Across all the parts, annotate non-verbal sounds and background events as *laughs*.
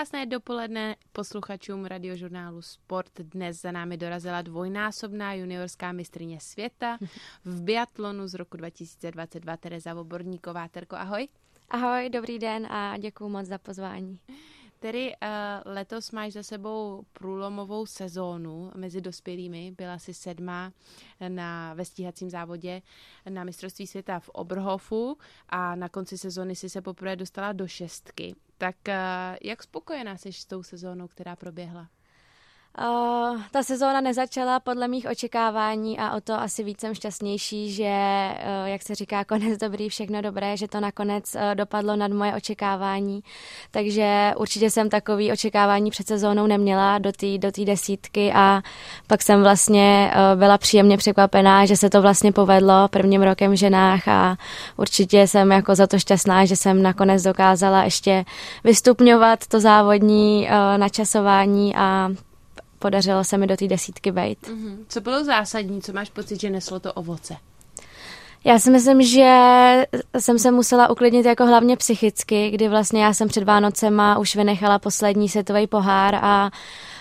Krásné dopoledne posluchačům radiožurnálu Sport. Dnes za námi dorazila dvojnásobná juniorská mistrině světa v biatlonu z roku 2022 Tereza Voborníková. Terko, ahoj. Ahoj, dobrý den a děkuji moc za pozvání. Tedy uh, letos máš za sebou průlomovou sezónu mezi dospělými. Byla si sedma na ve stíhacím závodě na mistrovství světa v Oberhofu a na konci sezóny si se poprvé dostala do šestky. Tak uh, jak spokojená jsi s tou sezónou, která proběhla? Uh, ta sezóna nezačala podle mých očekávání a o to asi víc jsem šťastnější, že, uh, jak se říká, konec dobrý, všechno dobré, že to nakonec uh, dopadlo nad moje očekávání. Takže určitě jsem takový očekávání před sezónou neměla do té do desítky a pak jsem vlastně uh, byla příjemně překvapená, že se to vlastně povedlo prvním rokem v ženách a určitě jsem jako za to šťastná, že jsem nakonec dokázala ještě vystupňovat to závodní uh, načasování a podařilo se mi do té desítky vejít. Mm-hmm. Co bylo zásadní? Co máš pocit, že neslo to ovoce? Já si myslím, že jsem se musela uklidnit jako hlavně psychicky, kdy vlastně já jsem před Vánocema už vynechala poslední světový pohár a Uh,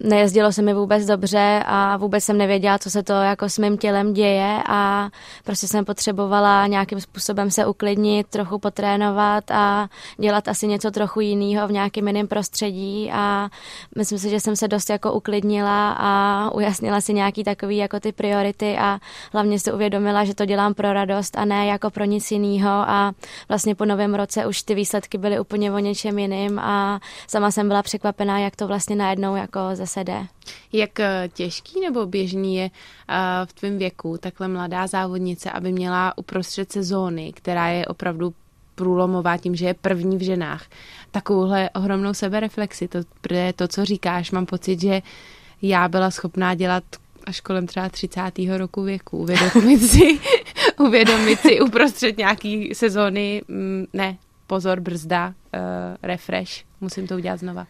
nejezdilo se mi vůbec dobře a vůbec jsem nevěděla, co se to jako s mým tělem děje a prostě jsem potřebovala nějakým způsobem se uklidnit, trochu potrénovat a dělat asi něco trochu jiného v nějakém jiném prostředí a myslím si, že jsem se dost jako uklidnila a ujasnila si nějaký takový jako ty priority a hlavně si uvědomila, že to dělám pro radost a ne jako pro nic jiného a vlastně po novém roce už ty výsledky byly úplně o něčem jiným a sama jsem byla překvapená, jak to vlastně najednou většinou jako zase jde. Jak eh, těžký nebo běžný je eh, v tvém věku takhle mladá závodnice, aby měla uprostřed sezóny, která je opravdu průlomová tím, že je první v ženách, takovouhle ohromnou sebereflexi. To, protože to, co říkáš, mám pocit, že já byla schopná dělat až kolem třeba 30. roku věku. Uvědomit *laughs* si, uvědomit si uprostřed nějaký sezóny, mm, ne, pozor, brzda, uh, refresh, musím to udělat znova.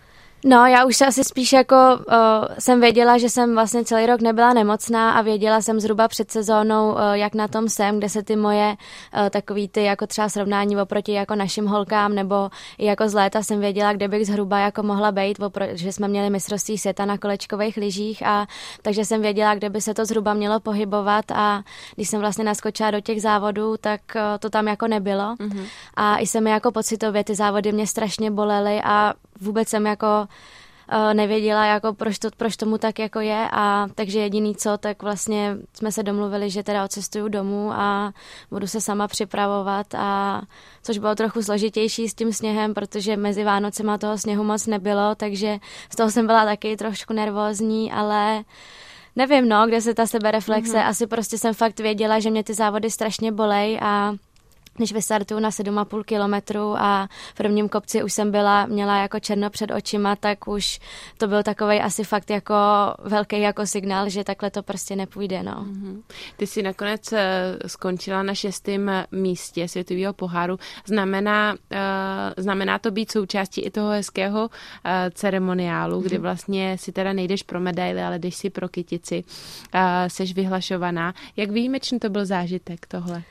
No, já už se asi spíš jako uh, jsem věděla, že jsem vlastně celý rok nebyla nemocná a věděla jsem zhruba před sezónou, uh, jak na tom jsem, kde se ty moje uh, takový ty jako třeba srovnání oproti jako našim holkám nebo i jako z léta jsem věděla, kde bych zhruba jako mohla být, že jsme měli mistrovství světa na kolečkových lyžích a takže jsem věděla, kde by se to zhruba mělo pohybovat a když jsem vlastně naskočila do těch závodů, tak uh, to tam jako nebylo mm-hmm. a i se mi jako pocitově ty závody mě strašně bolely a vůbec jsem jako eh, nevěděla, jako proč, to, proč tomu tak jako je a takže jediný co, tak vlastně jsme se domluvili, že teda odcestuju domů a budu se sama připravovat a což bylo trochu složitější s tím sněhem, protože mezi Vánocema toho sněhu moc nebylo, takže z toho jsem byla taky trošku nervózní, ale nevím, no, kde se ta sebereflexe, mm-hmm. asi prostě jsem fakt věděla, že mě ty závody strašně bolej a když vystartuju na 7,5 kilometru a v prvním kopci už jsem byla, měla jako černo před očima, tak už to byl takový asi fakt jako velký jako signál, že takhle to prostě nepůjde, no. Mm-hmm. Ty jsi nakonec eh, skončila na šestém místě světového poháru. Znamená, uh, znamená to být součástí i toho hezkého ceremoniálu, kdy vlastně si teda nejdeš pro medaily, ale jdeš si pro kytici, seš vyhlašovaná. Jak výjimečný to byl zážitek tohle?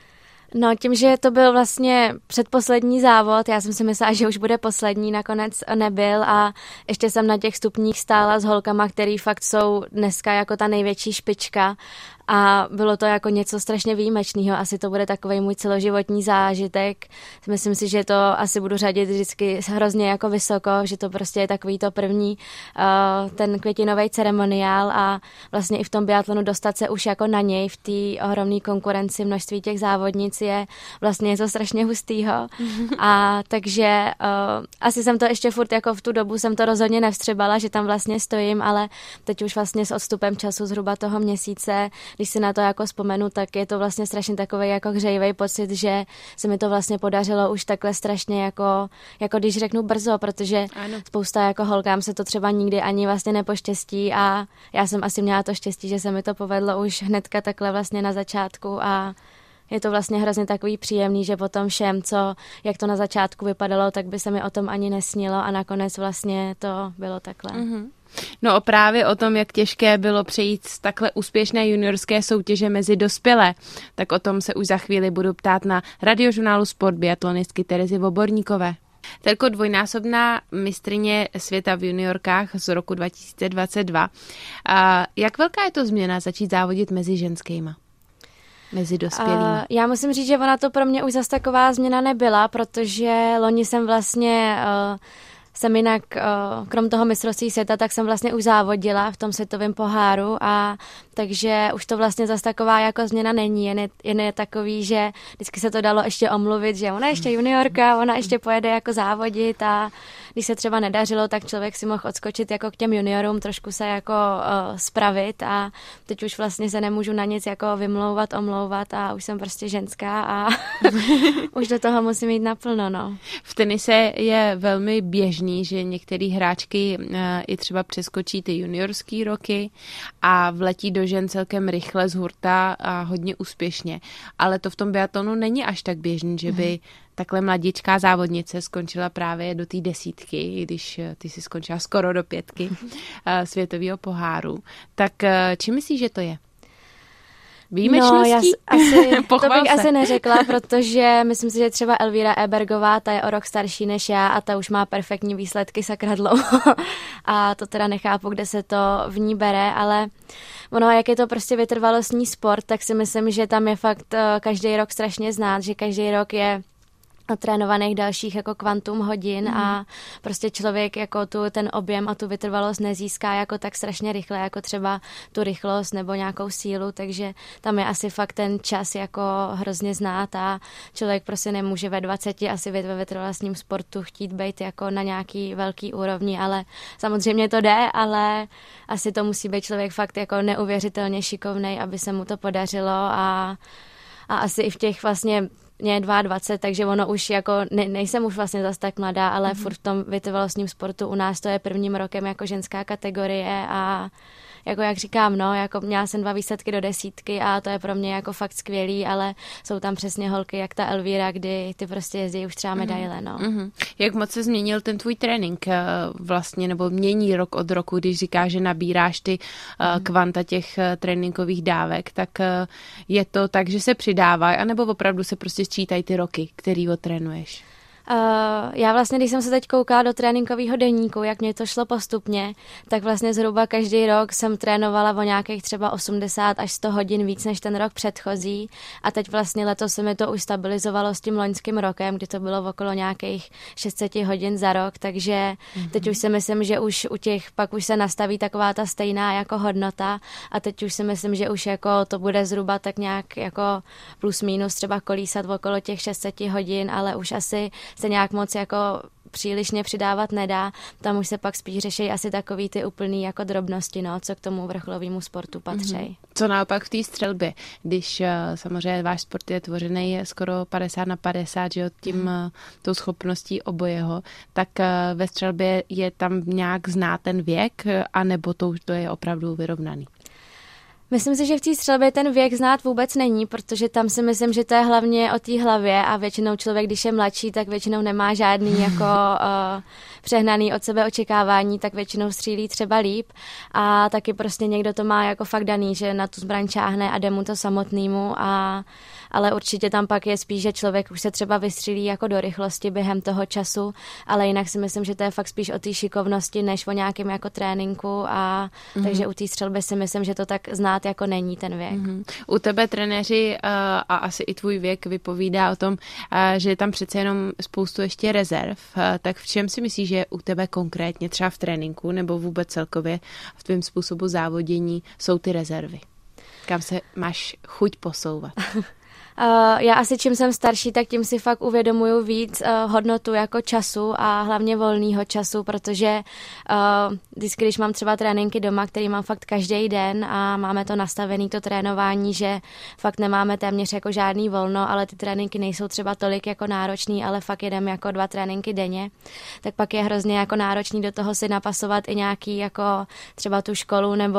No tím, že to byl vlastně předposlední závod, já jsem si myslela, že už bude poslední, nakonec nebyl a ještě jsem na těch stupních stála s holkama, který fakt jsou dneska jako ta největší špička a bylo to jako něco strašně výjimečného. Asi to bude takový můj celoživotní zážitek. Myslím si, že to asi budu řadit vždycky hrozně jako vysoko, že to prostě je takový to první uh, ten květinový ceremoniál a vlastně i v tom biatlonu dostat se už jako na něj v té ohromné konkurenci množství těch závodnic je vlastně něco strašně hustýho. A *laughs* takže uh, asi jsem to ještě furt jako v tu dobu jsem to rozhodně nevstřebala, že tam vlastně stojím, ale teď už vlastně s odstupem času zhruba toho měsíce když si na to jako vzpomenu, tak je to vlastně strašně takový jako hřejivý pocit, že se mi to vlastně podařilo už takhle strašně jako, jako když řeknu brzo, protože ano. spousta jako holkám se to třeba nikdy ani vlastně nepoštěstí a já jsem asi měla to štěstí, že se mi to povedlo už hnedka takhle vlastně na začátku a je to vlastně hrozně takový příjemný, že potom všem, co, jak to na začátku vypadalo, tak by se mi o tom ani nesnilo a nakonec vlastně to bylo takhle. Mm-hmm. No právě o tom, jak těžké bylo přejít z takhle úspěšné juniorské soutěže mezi dospělé, tak o tom se už za chvíli budu ptát na radiožurnálu Sport biatlonistky Terezy Voborníkové. Terko dvojnásobná mistrně světa v juniorkách z roku 2022. A jak velká je to změna začít závodit mezi ženskýma? Mezi dospělými. Uh, já musím říct, že ona to pro mě už zase taková změna nebyla, protože loni jsem vlastně uh, jsem jinak, eh, krom toho mistrovství světa, tak jsem vlastně už závodila v tom světovém poháru a takže už to vlastně zase taková jako změna není, jen je, jen je takový, že vždycky se to dalo ještě omluvit, že ona ještě juniorka, ona ještě pojede jako závodit a když se třeba nedařilo, tak člověk si mohl odskočit jako k těm juniorům, trošku se jako uh, spravit a teď už vlastně se nemůžu na nic jako vymlouvat, omlouvat a už jsem prostě ženská a *laughs* už do toho musím jít naplno, no. V tenise je velmi běžný, že některé hráčky uh, i třeba přeskočí ty juniorské roky a vletí do žen celkem rychle z hurta a hodně úspěšně. Ale to v tom biatlonu není až tak běžný, že by mm takhle mladičká závodnice skončila právě do té desítky, když eh, ty si skončila skoro do pětky eh, světového poháru. Tak eh, čím myslíš, že to je? Výjimečností? No, já asi, *laughs* to bych se. asi neřekla, protože myslím si, že třeba Elvíra Ebergová, ta je o rok starší než já a ta už má perfektní výsledky sakra dlouho. *laughs* a to teda nechápu, kde se to v ní bere, ale ono, jak je to prostě vytrvalostní sport, tak si myslím, že tam je fakt každý rok strašně znát, že každý rok je trénovaných dalších jako kvantum hodin mm. a mhm. prostě člověk jako tu ten objem a tu vytrvalost nezíská jako tak strašně rychle, jako třeba tu rychlost nebo nějakou sílu, takže tam je asi fakt ten čas jako hrozně znát a člověk prostě nemůže ve 20 asi ve vytrvalostním sportu chtít být jako na nějaký velký úrovni, ale samozřejmě to jde, ale asi to musí být člověk fakt jako neuvěřitelně šikovný, aby se mu to podařilo a a asi i v těch vlastně mě je 22, takže ono už jako, ne, nejsem už vlastně zase tak mladá, ale mm-hmm. furt v tom vytrvalostním sportu u nás to je prvním rokem jako ženská kategorie a jako jak říkám, no, jako měla jsem dva výsledky do desítky a to je pro mě jako fakt skvělý, ale jsou tam přesně holky, jak ta Elvíra, kdy ty prostě jezdí už třeba mhm. medaile, no. Mm-hmm. Jak moc se změnil ten tvůj trénink eh, vlastně, nebo mění rok od roku, když říkáš, že nabíráš ty mm-hmm. kvanta těch eh, tréninkových dávek, tak je to tak, že se přidávají, anebo opravdu se prostě sčítají ty roky, který trénuješ? Uh, já vlastně, když jsem se teď koukala do tréninkového deníku, jak mě to šlo postupně, tak vlastně zhruba každý rok jsem trénovala o nějakých třeba 80 až 100 hodin víc než ten rok předchozí. A teď vlastně letos se mi to už stabilizovalo s tím loňským rokem, kdy to bylo okolo nějakých 600 hodin za rok, takže mm-hmm. teď už si myslím, že už u těch pak už se nastaví taková ta stejná jako hodnota. A teď už si myslím, že už jako to bude zhruba tak nějak jako plus minus třeba kolísat okolo těch 600 hodin, ale už asi se nějak moc jako příliš přidávat nedá. Tam už se pak spíš řeší asi takový ty úplný jako drobnosti, no, co k tomu vrcholovému sportu patří. Mm-hmm. Co naopak v té střelbě, když uh, samozřejmě váš sport je tvořený skoro 50 na 50, že tím mm. uh, tou schopností obojeho, tak uh, ve střelbě je tam nějak znát ten věk, anebo to už to je opravdu vyrovnaný? Myslím si, že v té střelbě ten věk znát vůbec není, protože tam si myslím, že to je hlavně o té hlavě a většinou člověk, když je mladší, tak většinou nemá žádný *laughs* jako uh, přehnaný od sebe očekávání, tak většinou střílí třeba líp. A taky prostě někdo to má jako fakt daný, že na tu zbraň čáhne a jde mu to samotnému a ale určitě tam pak je spíš, že člověk už se třeba vystřílí jako do rychlosti během toho času, ale jinak si myslím, že to je fakt spíš o té šikovnosti, než o nějakém jako tréninku a mm-hmm. takže u té střelby si myslím, že to tak znát jako není ten věk. Mm-hmm. U tebe trenéři uh, a asi i tvůj věk vypovídá o tom, uh, že je tam přece jenom spoustu ještě rezerv, uh, tak v čem si myslíš, že u tebe konkrétně třeba v tréninku nebo vůbec celkově v tvém způsobu závodění jsou ty rezervy? Kam se máš chuť posouvat? *laughs* Uh, já asi čím jsem starší, tak tím si fakt uvědomuju víc uh, hodnotu jako času a hlavně volného času, protože uh, vždycky, když mám třeba tréninky doma, který mám fakt každý den a máme to nastavené, to trénování, že fakt nemáme téměř jako žádný volno, ale ty tréninky nejsou třeba tolik jako náročný, ale fakt jedeme jako dva tréninky denně, tak pak je hrozně jako náročný do toho si napasovat i nějaký jako třeba tu školu nebo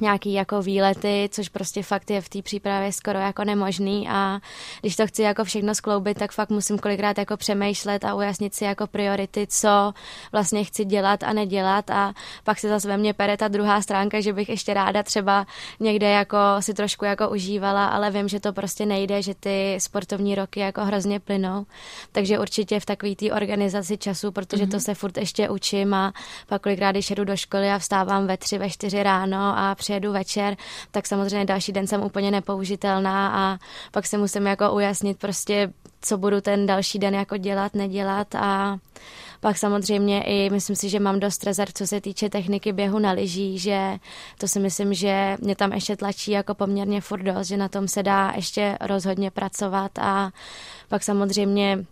nějaký jako výlety, což prostě fakt je v té přípravě skoro jako nemožný a když to chci jako všechno skloubit, tak fakt musím kolikrát jako přemýšlet a ujasnit si jako priority, co vlastně chci dělat a nedělat a pak se zase ve mně pere ta druhá stránka, že bych ještě ráda třeba někde jako si trošku jako užívala, ale vím, že to prostě nejde, že ty sportovní roky jako hrozně plynou, takže určitě v takové té organizaci času, protože mm-hmm. to mhm. se furt ještě učím a pak kolikrát, když jedu do školy a vstávám ve tři, ve čtyři ráno a přijedu večer, tak samozřejmě další den jsem úplně nepoužitelná a pak si musím jako ujasnit prostě, co budu ten další den jako dělat, nedělat a pak samozřejmě i myslím si, že mám dost rezerv, co se týče techniky běhu na lyží, že to si myslím, že mě tam ještě tlačí jako poměrně furt dost, že na tom se dá ještě rozhodně pracovat a pak samozřejmě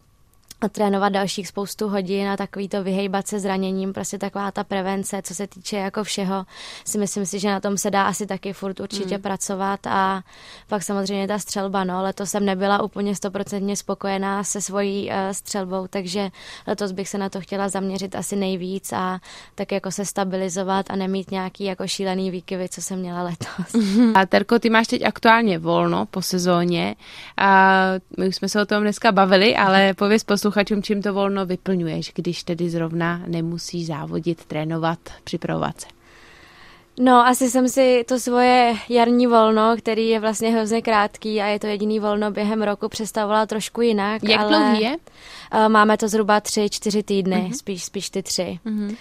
a trénovat dalších spoustu hodin a takový to vyhejbat se zraněním, prostě taková ta prevence, co se týče jako všeho, si myslím si, že na tom se dá asi taky furt určitě mm. pracovat a pak samozřejmě ta střelba, no, letos jsem nebyla úplně stoprocentně spokojená se svojí uh, střelbou, takže letos bych se na to chtěla zaměřit asi nejvíc a tak jako se stabilizovat a nemít nějaký jako šílený výkyvy, co jsem měla letos. *laughs* A Terko, ty máš teď aktuálně volno po sezóně a my už jsme se o tom dneska bavili, ale pověz posluchačům, čím to volno vyplňuješ, když tedy zrovna nemusíš závodit, trénovat, připravovat se. No, asi jsem si to svoje jarní volno, který je vlastně hrozně krátký a je to jediný volno během roku, představovala trošku jinak. Jak ale dlouhý je? Eh, máme to zhruba tři, čtyři týdny, uh-huh. spíš, spíš ty tři. Uh-huh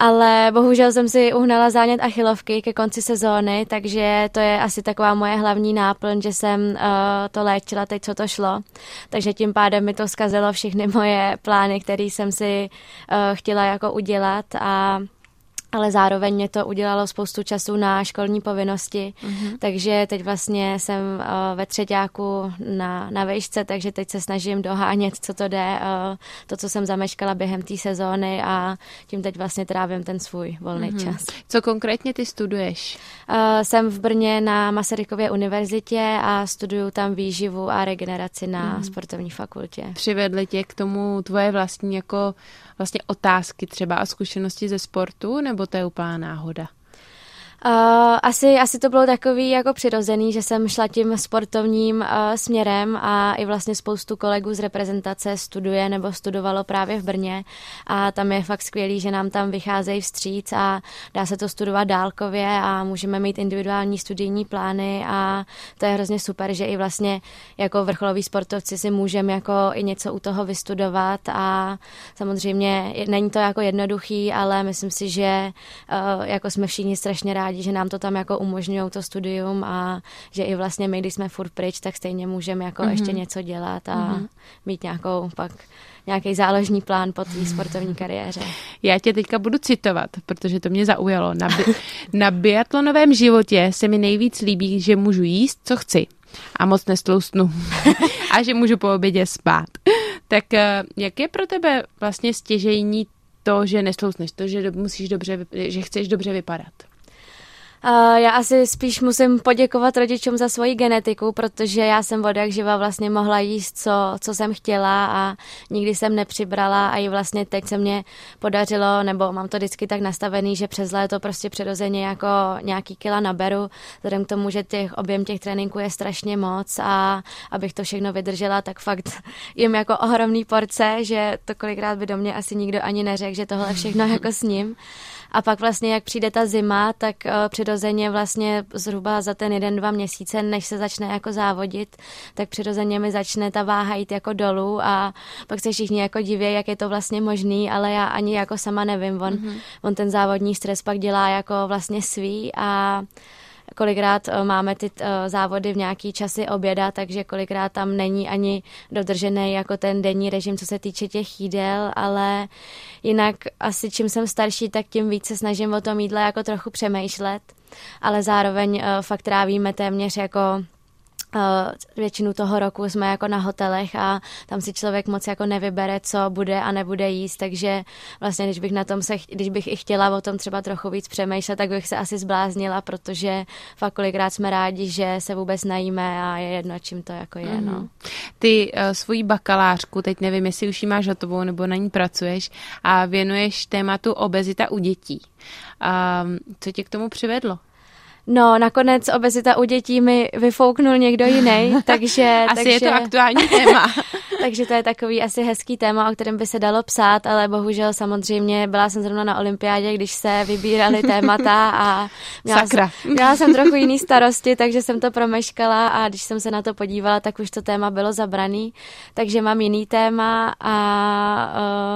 ale bohužel jsem si uhnala zánět achilovky ke konci sezóny, takže to je asi taková moje hlavní náplň, že jsem uh, to léčila teď, co to šlo. Takže tím pádem mi to zkazilo všechny moje plány, které jsem si uh, chtěla jako udělat a ale zároveň mě to udělalo spoustu času na školní povinnosti, mm-hmm. takže teď vlastně jsem uh, ve třetíku na, na vejšce, takže teď se snažím dohánět, co to jde, uh, to, co jsem zameškala během té sezóny a tím teď vlastně trávím ten svůj volný mm-hmm. čas. Co konkrétně ty studuješ? Uh, jsem v Brně na Masarykově univerzitě a studuju tam výživu a regeneraci na mm-hmm. sportovní fakultě. Přivedly tě k tomu tvoje vlastní jako vlastně otázky třeba a zkušenosti ze sportu, nebo to je úplná náhoda? Uh, asi, asi to bylo takový jako přirozený, že jsem šla tím sportovním uh, směrem a i vlastně spoustu kolegů z reprezentace studuje nebo studovalo právě v Brně. A tam je fakt skvělý, že nám tam vycházejí vstříc a dá se to studovat dálkově a můžeme mít individuální studijní plány a to je hrozně super, že i vlastně jako vrcholoví sportovci si můžeme jako i něco u toho vystudovat a samozřejmě není to jako jednoduchý, ale myslím si, že uh, jako jsme všichni strašně rádi rádi, že nám to tam jako umožňují to studium a že i vlastně my, když jsme furt pryč, tak stejně můžeme jako mm-hmm. ještě něco dělat a mm-hmm. mít nějakou pak nějaký záložní plán po té sportovní kariéře. Já tě teďka budu citovat, protože to mě zaujalo. Na, bi- na biatlonovém životě se mi nejvíc líbí, že můžu jíst, co chci a moc nestloustnu *laughs* a že můžu po obědě spát. Tak eh, jak je pro tebe vlastně stěžejní to, že nestloustneš, to, že musíš dobře, že chceš dobře vypadat? Já asi spíš musím poděkovat rodičům za svoji genetiku, protože já jsem voda jak živa vlastně mohla jíst, co, co jsem chtěla a nikdy jsem nepřibrala a i vlastně teď se mě podařilo, nebo mám to vždycky tak nastavený, že přes léto prostě přirozeně jako nějaký kila naberu, vzhledem k tomu, že těch objem těch tréninků je strašně moc a abych to všechno vydržela, tak fakt *laughs* jim jako ohromný porce, že to kolikrát by do mě asi nikdo ani neřekl, že tohle všechno *laughs* jako s ním. A pak vlastně, jak přijde ta zima, tak uh, přirozeně vlastně zhruba za ten jeden, dva měsíce, než se začne jako závodit, tak přirozeně mi začne ta váha jít jako dolů a pak se všichni jako diví, jak je to vlastně možný, ale já ani jako sama nevím. On, mm-hmm. on ten závodní stres pak dělá jako vlastně svý a kolikrát eh, máme ty eh, závody v nějaký časy oběda, takže kolikrát tam není ani dodržený jako ten denní režim, co se týče těch jídel, ale jinak asi čím jsem starší, tak tím více snažím o tom jídle jako trochu přemýšlet, ale zároveň eh, fakt trávíme téměř jako většinu toho roku jsme jako na hotelech a tam si člověk moc jako nevybere, co bude a nebude jíst, takže vlastně když bych na tom se, když bych i chtěla o tom třeba trochu víc přemýšlet, tak bych se asi zbláznila, protože fakt kolikrát jsme rádi, že se vůbec najíme a je jedno, čím to jako je, mm-hmm. no. Ty uh, svoji bakalářku, teď nevím, jestli už ji máš hotovou nebo na ní pracuješ a věnuješ tématu obezita u dětí. Uh, co tě k tomu přivedlo? No, nakonec obezita u dětí mi vyfouknul někdo jiný, *laughs* takže... asi takže, je to aktuální *laughs* téma. takže to je takový asi hezký téma, o kterém by se dalo psát, ale bohužel samozřejmě byla jsem zrovna na olympiádě, když se vybírali *laughs* témata a měla, Sakra. Jsem, měla jsem trochu jiný starosti, takže jsem to promeškala a když jsem se na to podívala, tak už to téma bylo zabraný, takže mám jiný téma a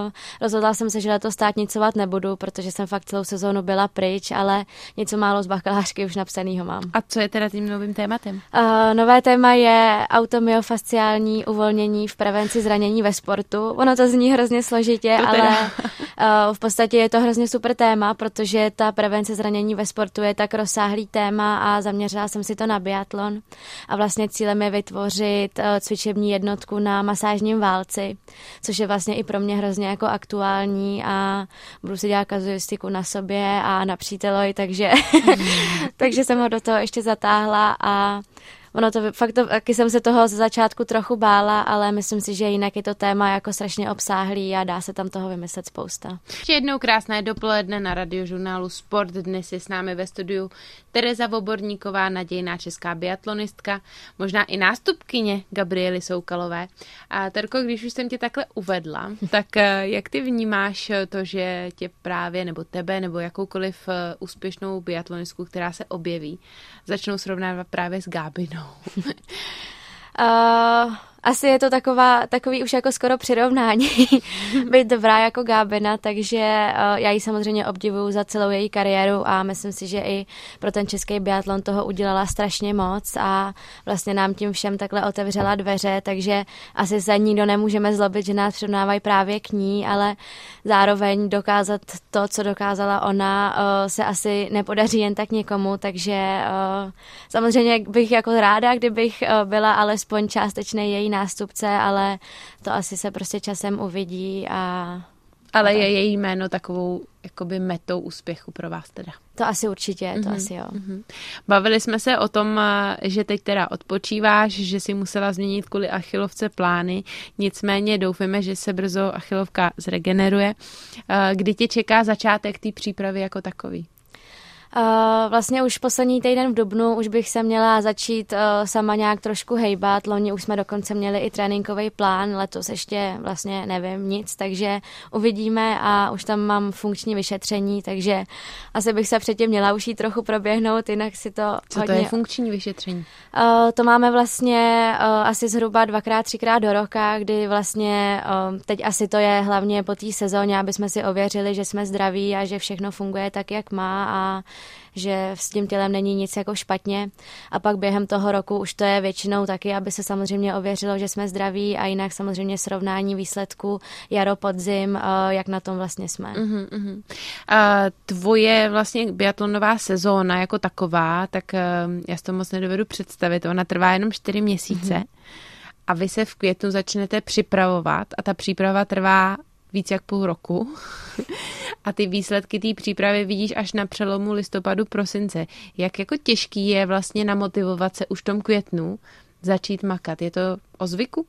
uh, rozhodla jsem se, že letos státnicovat nebudu, protože jsem fakt celou sezónu byla pryč, ale něco málo z bakalářky už napsanýho mám. A co je teda tím novým tématem? Uh, nové téma je automyofasciální uvolnění v prevenci zranění ve sportu. Ono to zní hrozně složitě, to ale uh, v podstatě je to hrozně super téma, protože ta prevence zranění ve sportu je tak rozsáhlý téma a zaměřila jsem si to na biatlon. A vlastně cílem je vytvořit uh, cvičební jednotku na masážním válci, což je vlastně i pro mě hrozně jako aktuální a budu si dělat kazuistiku na sobě a na příteloj, takže, *laughs* takže jsem ho do toho ještě zatáhla a ono to fakt to, taky jsem se toho ze začátku trochu bála, ale myslím si, že jinak je to téma jako strašně obsáhlý a dá se tam toho vymyslet spousta. Ještě jednou krásné dopoledne na radiožurnálu Sport. Dnes je s námi ve studiu Tereza Voborníková, nadějná česká biatlonistka, možná i nástupkyně Gabriely Soukalové. A Terko, když už jsem tě takhle uvedla, *laughs* tak eh, jak ty vnímáš to, že tě právě, nebo tebe, nebo jakoukoliv eh, úspěšnou biatlonistku, která se objeví, začnou srovnávat právě s Gábinou? *laughs* uh, asi je to taková, takový už jako skoro přirovnání *laughs* být dobrá jako Gábina, takže uh, já ji samozřejmě obdivuju za celou její kariéru a myslím si, že i pro ten český biatlon toho udělala strašně moc a vlastně nám tím všem takhle otevřela dveře, takže asi se nikdo nemůžeme zlobit, že nás přirovnávají právě k ní, ale zároveň dokázat to, co dokázala ona, uh, se asi nepodaří jen tak někomu, takže uh, samozřejmě bych jako ráda, kdybych byla alespoň částečně její nástupce, ale to asi se prostě časem uvidí a... Ale je její jméno takovou jakoby metou úspěchu pro vás teda. To asi určitě, to mm-hmm. asi jo. Mm-hmm. Bavili jsme se o tom, že teď teda odpočíváš, že si musela změnit kvůli achilovce plány, nicméně doufáme, že se brzo achilovka zregeneruje. Kdy tě čeká začátek té přípravy jako takový? Uh, vlastně už poslední týden v Dubnu už bych se měla začít uh, sama nějak trošku hejbat. Loni už jsme dokonce měli i tréninkový plán, letos ještě vlastně nevím nic, takže uvidíme a už tam mám funkční vyšetření, takže asi bych se předtím měla už jít trochu proběhnout, jinak si to Co hodně... to je funkční vyšetření? Uh, to máme vlastně uh, asi zhruba dvakrát, třikrát do roka, kdy vlastně uh, teď asi to je hlavně po té sezóně, aby jsme si ověřili, že jsme zdraví a že všechno funguje tak, jak má a že s tím tělem není nic jako špatně. A pak během toho roku už to je většinou taky, aby se samozřejmě ověřilo, že jsme zdraví a jinak samozřejmě srovnání výsledku jaro, podzim, jak na tom vlastně jsme. Uh-huh, uh-huh. A tvoje vlastně biatlonová sezóna jako taková, tak já si to moc nedovedu představit. Ona trvá jenom čtyři měsíce. Uh-huh. A vy se v květnu začnete připravovat a ta příprava trvá víc jak půl roku *laughs* a ty výsledky té přípravy vidíš až na přelomu listopadu, prosince. Jak jako těžký je vlastně namotivovat se už v tom květnu začít makat? Je to o zvyku?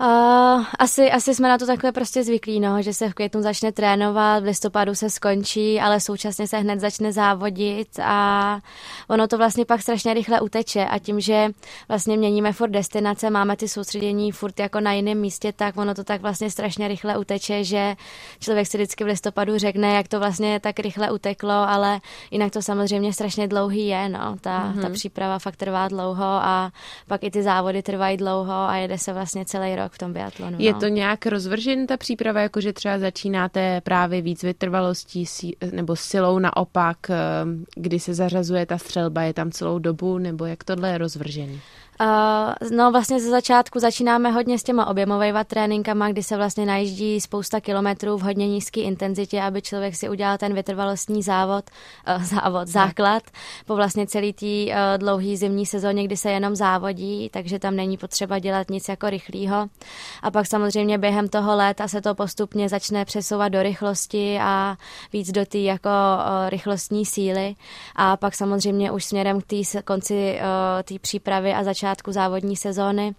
Uh, asi, asi jsme na to takhle prostě zvyklí, no, že se v květnu začne trénovat, v listopadu se skončí, ale současně se hned začne závodit a ono to vlastně pak strašně rychle uteče. A tím, že vlastně měníme furt destinace, máme ty soustředění furt jako na jiném místě, tak ono to tak vlastně strašně rychle uteče, že člověk si vždycky v listopadu řekne, jak to vlastně tak rychle uteklo, ale jinak to samozřejmě strašně dlouhý je, no, ta, mm-hmm. ta příprava fakt trvá dlouho a pak i ty závody trvají dlouho a jede se vlastně celý rok rok v tom biatlonu. Je no. to nějak rozvržen ta příprava, jakože třeba začínáte právě víc vytrvalostí nebo silou naopak, eh, kdy se zařazuje ta střelba, je tam celou dobu, nebo jak tohle je rozvržený? Uh, no vlastně ze začátku začínáme hodně s těma objemovými tréninkama, kdy se vlastně najíždí spousta kilometrů v hodně nízké intenzitě, aby člověk si udělal ten vytrvalostní závod, uh, závod, základ po vlastně celý tý uh, dlouhý zimní sezóně, kdy se jenom závodí, takže tam není potřeba dělat nic jako rychlého. A pak samozřejmě během toho léta se to postupně začne přesouvat do rychlosti a víc do té jako uh, rychlostní síly. A pak samozřejmě už směrem k té konci uh, té přípravy a začátku začátku závodní sezóny.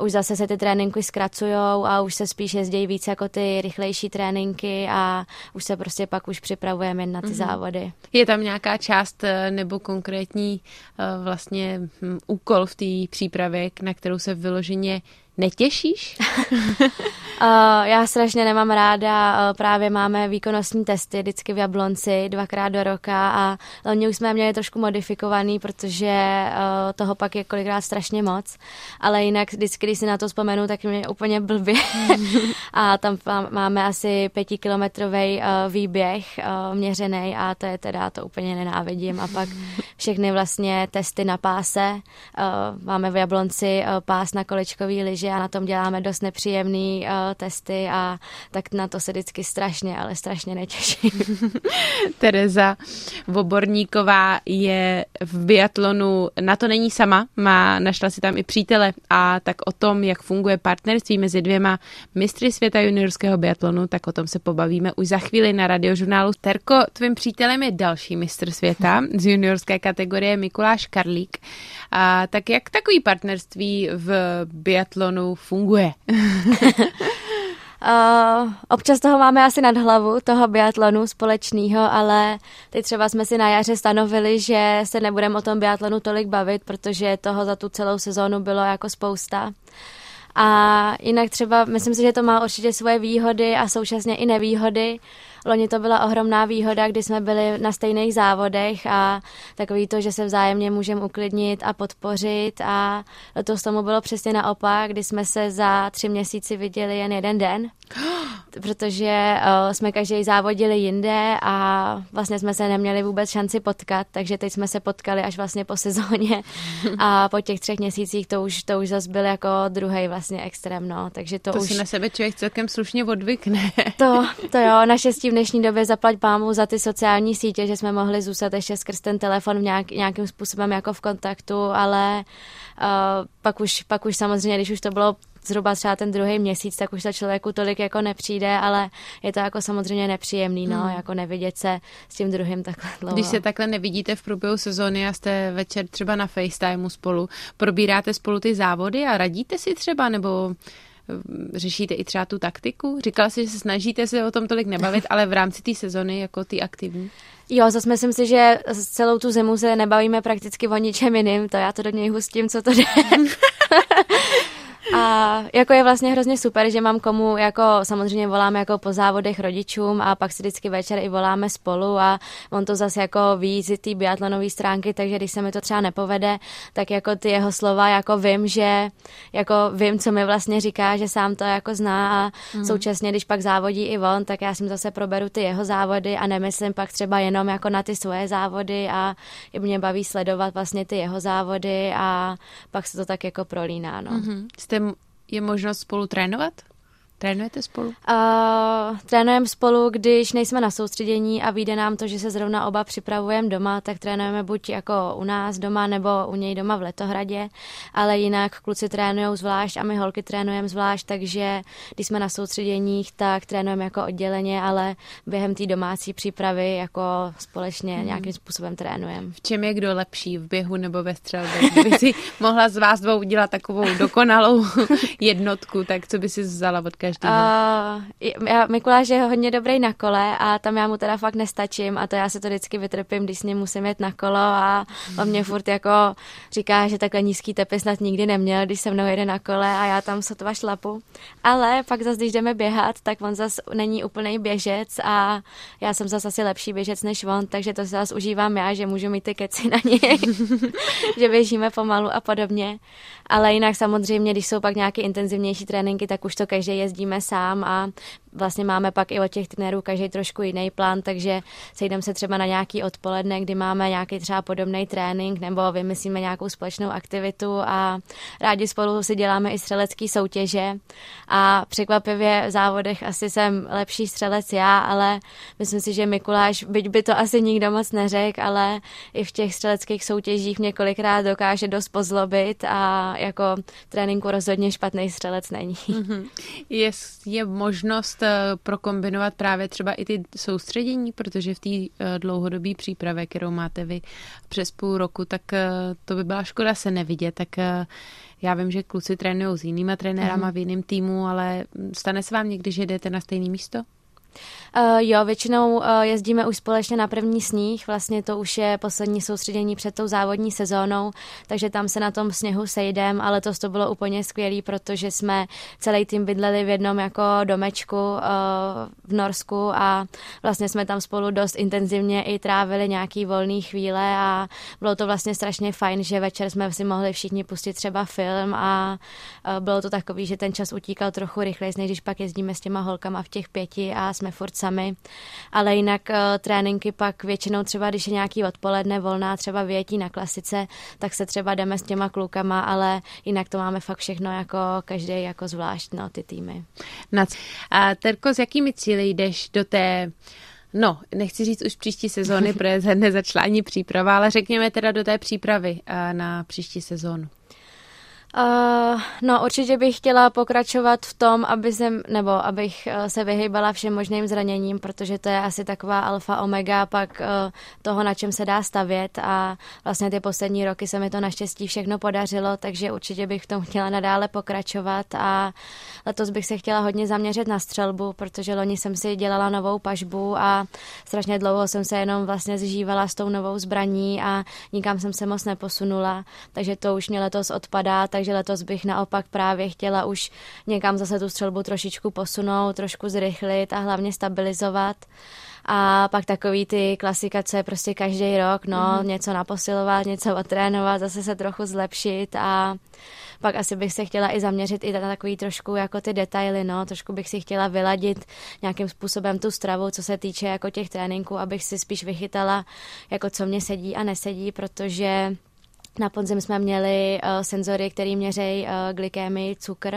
Už zase se ty tréninky zkracují a už se spíš jezdí víc jako ty rychlejší tréninky a už se prostě pak už připravujeme na ty mm-hmm. závody. Je tam nějaká část eh, nebo konkrétní eh, vlastně hm, úkol v té přípravě, na kterou se vyloženě Netěšíš? uh, *laughs* *laughs* já strašně nemám ráda, uh, právě máme výkonnostní testy vždycky v Jablonci dvakrát do roka a loni už jsme měli trošku modifikovaný, protože uh, toho pak je kolikrát strašně moc, ale jinak vždycky, když si na to vzpomenu, tak mě úplně blbě. *laughs* A tam máme asi pětikilometrový uh, výběh uh, měřený a to je teda, to úplně nenávidím. A pak všechny vlastně testy na páse, uh, máme v Jablonci uh, pás na kolečkový lyži že a na tom děláme dost nepříjemný uh, testy a tak na to se vždycky strašně, ale strašně netěším. *laughs* Tereza Voborníková je v biatlonu, na to není sama, má, našla si tam i přítele a tak o tom, jak funguje partnerství mezi dvěma mistry světa juniorského biatlonu, tak o tom se pobavíme už za chvíli na radiožurnálu. Terko, tvým přítelem je další mistr světa z juniorské kategorie Mikuláš Karlík. A tak jak takový partnerství v biatlonu funguje? Uh, *laughs* občas toho máme asi nad hlavu, toho biatlonu společného, ale teď třeba jsme si na jaře stanovili, že se nebudeme o tom biatlonu tolik bavit, protože toho za tu celou sezónu bylo jako spousta. A jinak třeba, myslím si, že to má určitě svoje výhody a současně i nevýhody. Loni to byla ohromná výhoda, kdy jsme byli na stejných závodech a takový to, že se vzájemně můžeme uklidnit a podpořit a to tomu bylo přesně naopak, kdy jsme se za tři měsíci viděli jen jeden den, *gasps* protože uh, jsme každý závodili jinde a vlastně jsme se neměli vůbec šanci potkat, takže teď jsme se potkali až vlastně po sezóně *laughs* a po těch třech měsících to už, to už zase byl jako druhý vlastně extrém, no. takže to, to už... si na sebe člověk celkem slušně odvykne. to, to jo, naštěstí dnešní době zaplať pámu za ty sociální sítě, že jsme mohli zůstat ještě skrz ten telefon v nějak, nějakým způsobem jako v kontaktu, ale uh, pak, už, pak už samozřejmě, když už to bylo zhruba třeba ten druhý měsíc, tak už to člověku tolik jako nepřijde, ale je to jako samozřejmě nepříjemný, no, hmm. jako nevidět se s tím druhým takhle dlouho. Když se takhle nevidíte v průběhu sezóny a jste večer třeba na FaceTimeu spolu, probíráte spolu ty závody a radíte si třeba, nebo řešíte i třeba tu taktiku? Říkala jsi, že se snažíte se o tom tolik nebavit, ale v rámci té sezony jako ty aktivní? Jo, zase myslím si, že celou tu zimu se nebavíme prakticky o ničem jiným, to já to do něj hustím, co to jde. *laughs* A jako je vlastně hrozně super, že mám komu, jako samozřejmě voláme jako po závodech rodičům a pak si vždycky večer i voláme spolu a on to zase jako ví z té biatlonové stránky, takže když se mi to třeba nepovede, tak jako ty jeho slova jako vím, že jako vím, co mi vlastně říká, že sám to jako zná a mm. současně, když pak závodí i on, tak já si zase proberu ty jeho závody a nemyslím pak třeba jenom jako na ty svoje závody a mě baví sledovat vlastně ty jeho závody a pak se to tak jako prolíná. No. Mm-hmm. Je možnost spolu trénovat? Trénujete spolu? Uh, trénujeme spolu, když nejsme na soustředění a vyjde nám to, že se zrovna oba připravujeme doma, tak trénujeme buď jako u nás doma nebo u něj doma v Letohradě, ale jinak kluci trénují zvlášť a my holky trénujeme zvlášť, takže když jsme na soustředěních, tak trénujeme jako odděleně, ale během té domácí přípravy jako společně hmm. nějakým způsobem trénujeme. V čem je kdo lepší, v běhu nebo ve střelbě? Kdyby si mohla z vás dvou udělat takovou dokonalou *laughs* jednotku, tak co by si vzala od každého? Každého. Uh, já, Mikuláš je hodně dobrý na kole a tam já mu teda fakt nestačím a to já se to vždycky vytrpím, když s ním musím jet na kolo a on mě furt jako říká, že takhle nízký tepy snad nikdy neměl, když se mnou jede na kole a já tam sotva šlapu. Ale pak zase, když jdeme běhat, tak on zase není úplný běžec a já jsem zase asi lepší běžec než on, takže to zase užívám já, že můžu mít ty keci na něj, *laughs* že běžíme pomalu a podobně. Ale jinak samozřejmě, když jsou pak nějaké intenzivnější tréninky, tak už to každý jezdíme sám a vlastně máme pak i od těch trenérů každý trošku jiný plán, takže sejdeme se třeba na nějaký odpoledne, kdy máme nějaký třeba podobný trénink nebo vymyslíme nějakou společnou aktivitu a rádi spolu si děláme i střelecké soutěže a překvapivě v závodech asi jsem lepší střelec já, ale myslím si, že Mikuláš, byť by to asi nikdo moc neřekl, ale i v těch střeleckých soutěžích několikrát dokáže dost pozlobit a jako tréninku rozhodně špatný střelec není. Mm-hmm. Je, je možnost prokombinovat právě třeba i ty soustředění, protože v té dlouhodobé přípravě, kterou máte vy přes půl roku, tak to by byla škoda se nevidět, tak já vím, že kluci trénují s jinýma trenérama mm. v jiném týmu, ale stane se vám někdy, že jdete na stejné místo? Uh, jo, většinou uh, jezdíme už společně na první sníh, vlastně to už je poslední soustředění před tou závodní sezónou, takže tam se na tom sněhu sejdem, ale to to bylo úplně skvělé, protože jsme celý tým bydleli v jednom jako domečku uh, v Norsku a vlastně jsme tam spolu dost intenzivně i trávili nějaký volný chvíle a bylo to vlastně strašně fajn, že večer jsme si mohli všichni pustit třeba film a uh, bylo to takový, že ten čas utíkal trochu rychleji, než když pak jezdíme s těma holkama v těch pěti a jsme furt sami, ale jinak uh, tréninky pak většinou třeba, když je nějaký odpoledne volná, třeba větí na klasice, tak se třeba jdeme s těma klukama, ale jinak to máme fakt všechno jako každý jako zvlášť, no, ty týmy. Nac. A Terko, s jakými cíly jdeš do té No, nechci říct už příští sezóny, *laughs* protože nezačala ani příprava, ale řekněme teda do té přípravy eh, na příští sezónu. Uh, no určitě bych chtěla pokračovat v tom, aby jsem, nebo abych uh, se vyhýbala všem možným zraněním, protože to je asi taková alfa omega pak uh, toho, na čem se dá stavět. A vlastně ty poslední roky se mi to naštěstí všechno podařilo, takže určitě bych v tom chtěla nadále pokračovat. A letos bych se chtěla hodně zaměřit na střelbu, protože loni jsem si dělala novou pažbu a strašně dlouho jsem se jenom vlastně zžívala s tou novou zbraní a nikam jsem se moc neposunula, takže to už mě letos odpadá, takže takže letos bych naopak právě chtěla už někam zase tu střelbu trošičku posunout, trošku zrychlit a hlavně stabilizovat. A pak takový ty klasika, co je prostě každý rok, no, mm-hmm. něco naposilovat, něco otrénovat, zase se trochu zlepšit a pak asi bych se chtěla i zaměřit i na takový trošku jako ty detaily, no, trošku bych si chtěla vyladit nějakým způsobem tu stravu, co se týče jako těch tréninků, abych si spíš vychytala, jako co mě sedí a nesedí, protože na podzim jsme měli uh, senzory, které měří uh, glykémii, cukr.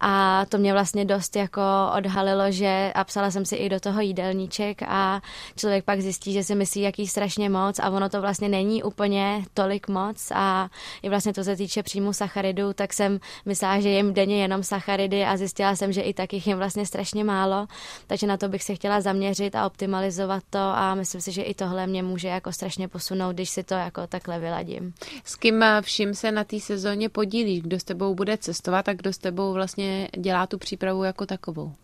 A to mě vlastně dost jako odhalilo, že a psala jsem si i do toho jídelníček a člověk pak zjistí, že si myslí, jaký strašně moc a ono to vlastně není úplně tolik moc. A i vlastně to se týče příjmu sacharidů, tak jsem myslela, že jim denně jenom sacharidy a zjistila jsem, že i tak jich jim vlastně strašně málo, takže na to bych se chtěla zaměřit a optimalizovat to a myslím si, že i tohle mě může jako strašně posunout, když si to jako takhle vyladím. S kým vším se na té sezóně podílí? Kdo s tebou bude cestovat a kdo s tebou vlastně dělá tu přípravu jako takovou?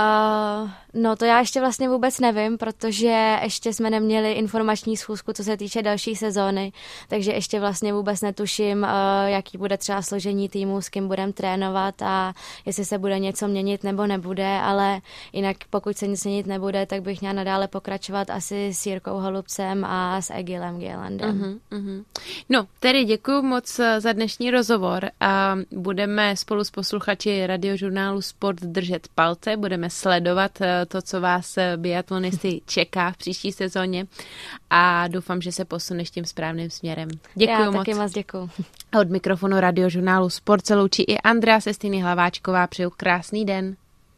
Uh, no to já ještě vlastně vůbec nevím, protože ještě jsme neměli informační schůzku, co se týče další sezóny, takže ještě vlastně vůbec netuším, uh, jaký bude třeba složení týmu, s kým budeme trénovat a jestli se bude něco měnit nebo nebude, ale jinak pokud se nic měnit nebude, tak bych měla nadále pokračovat asi s Jirkou Holubcem a s Egilem Gielandem. Uh-huh, uh-huh. No, tedy děkuji moc eh, za dnešní rozhovor a budeme spolu s posluchači radiožurnálu Sport držet palce, budeme sledovat eh, to, co vás eh, biatlonisty *laughs* čeká v příští sezóně a doufám, že se posuneš tím správným směrem. Děkuji Já moc. taky moc děkuji. Od mikrofonu radiožurnálu Sport se loučí i Andrea Sestiny Hlaváčková. Přeju krásný den.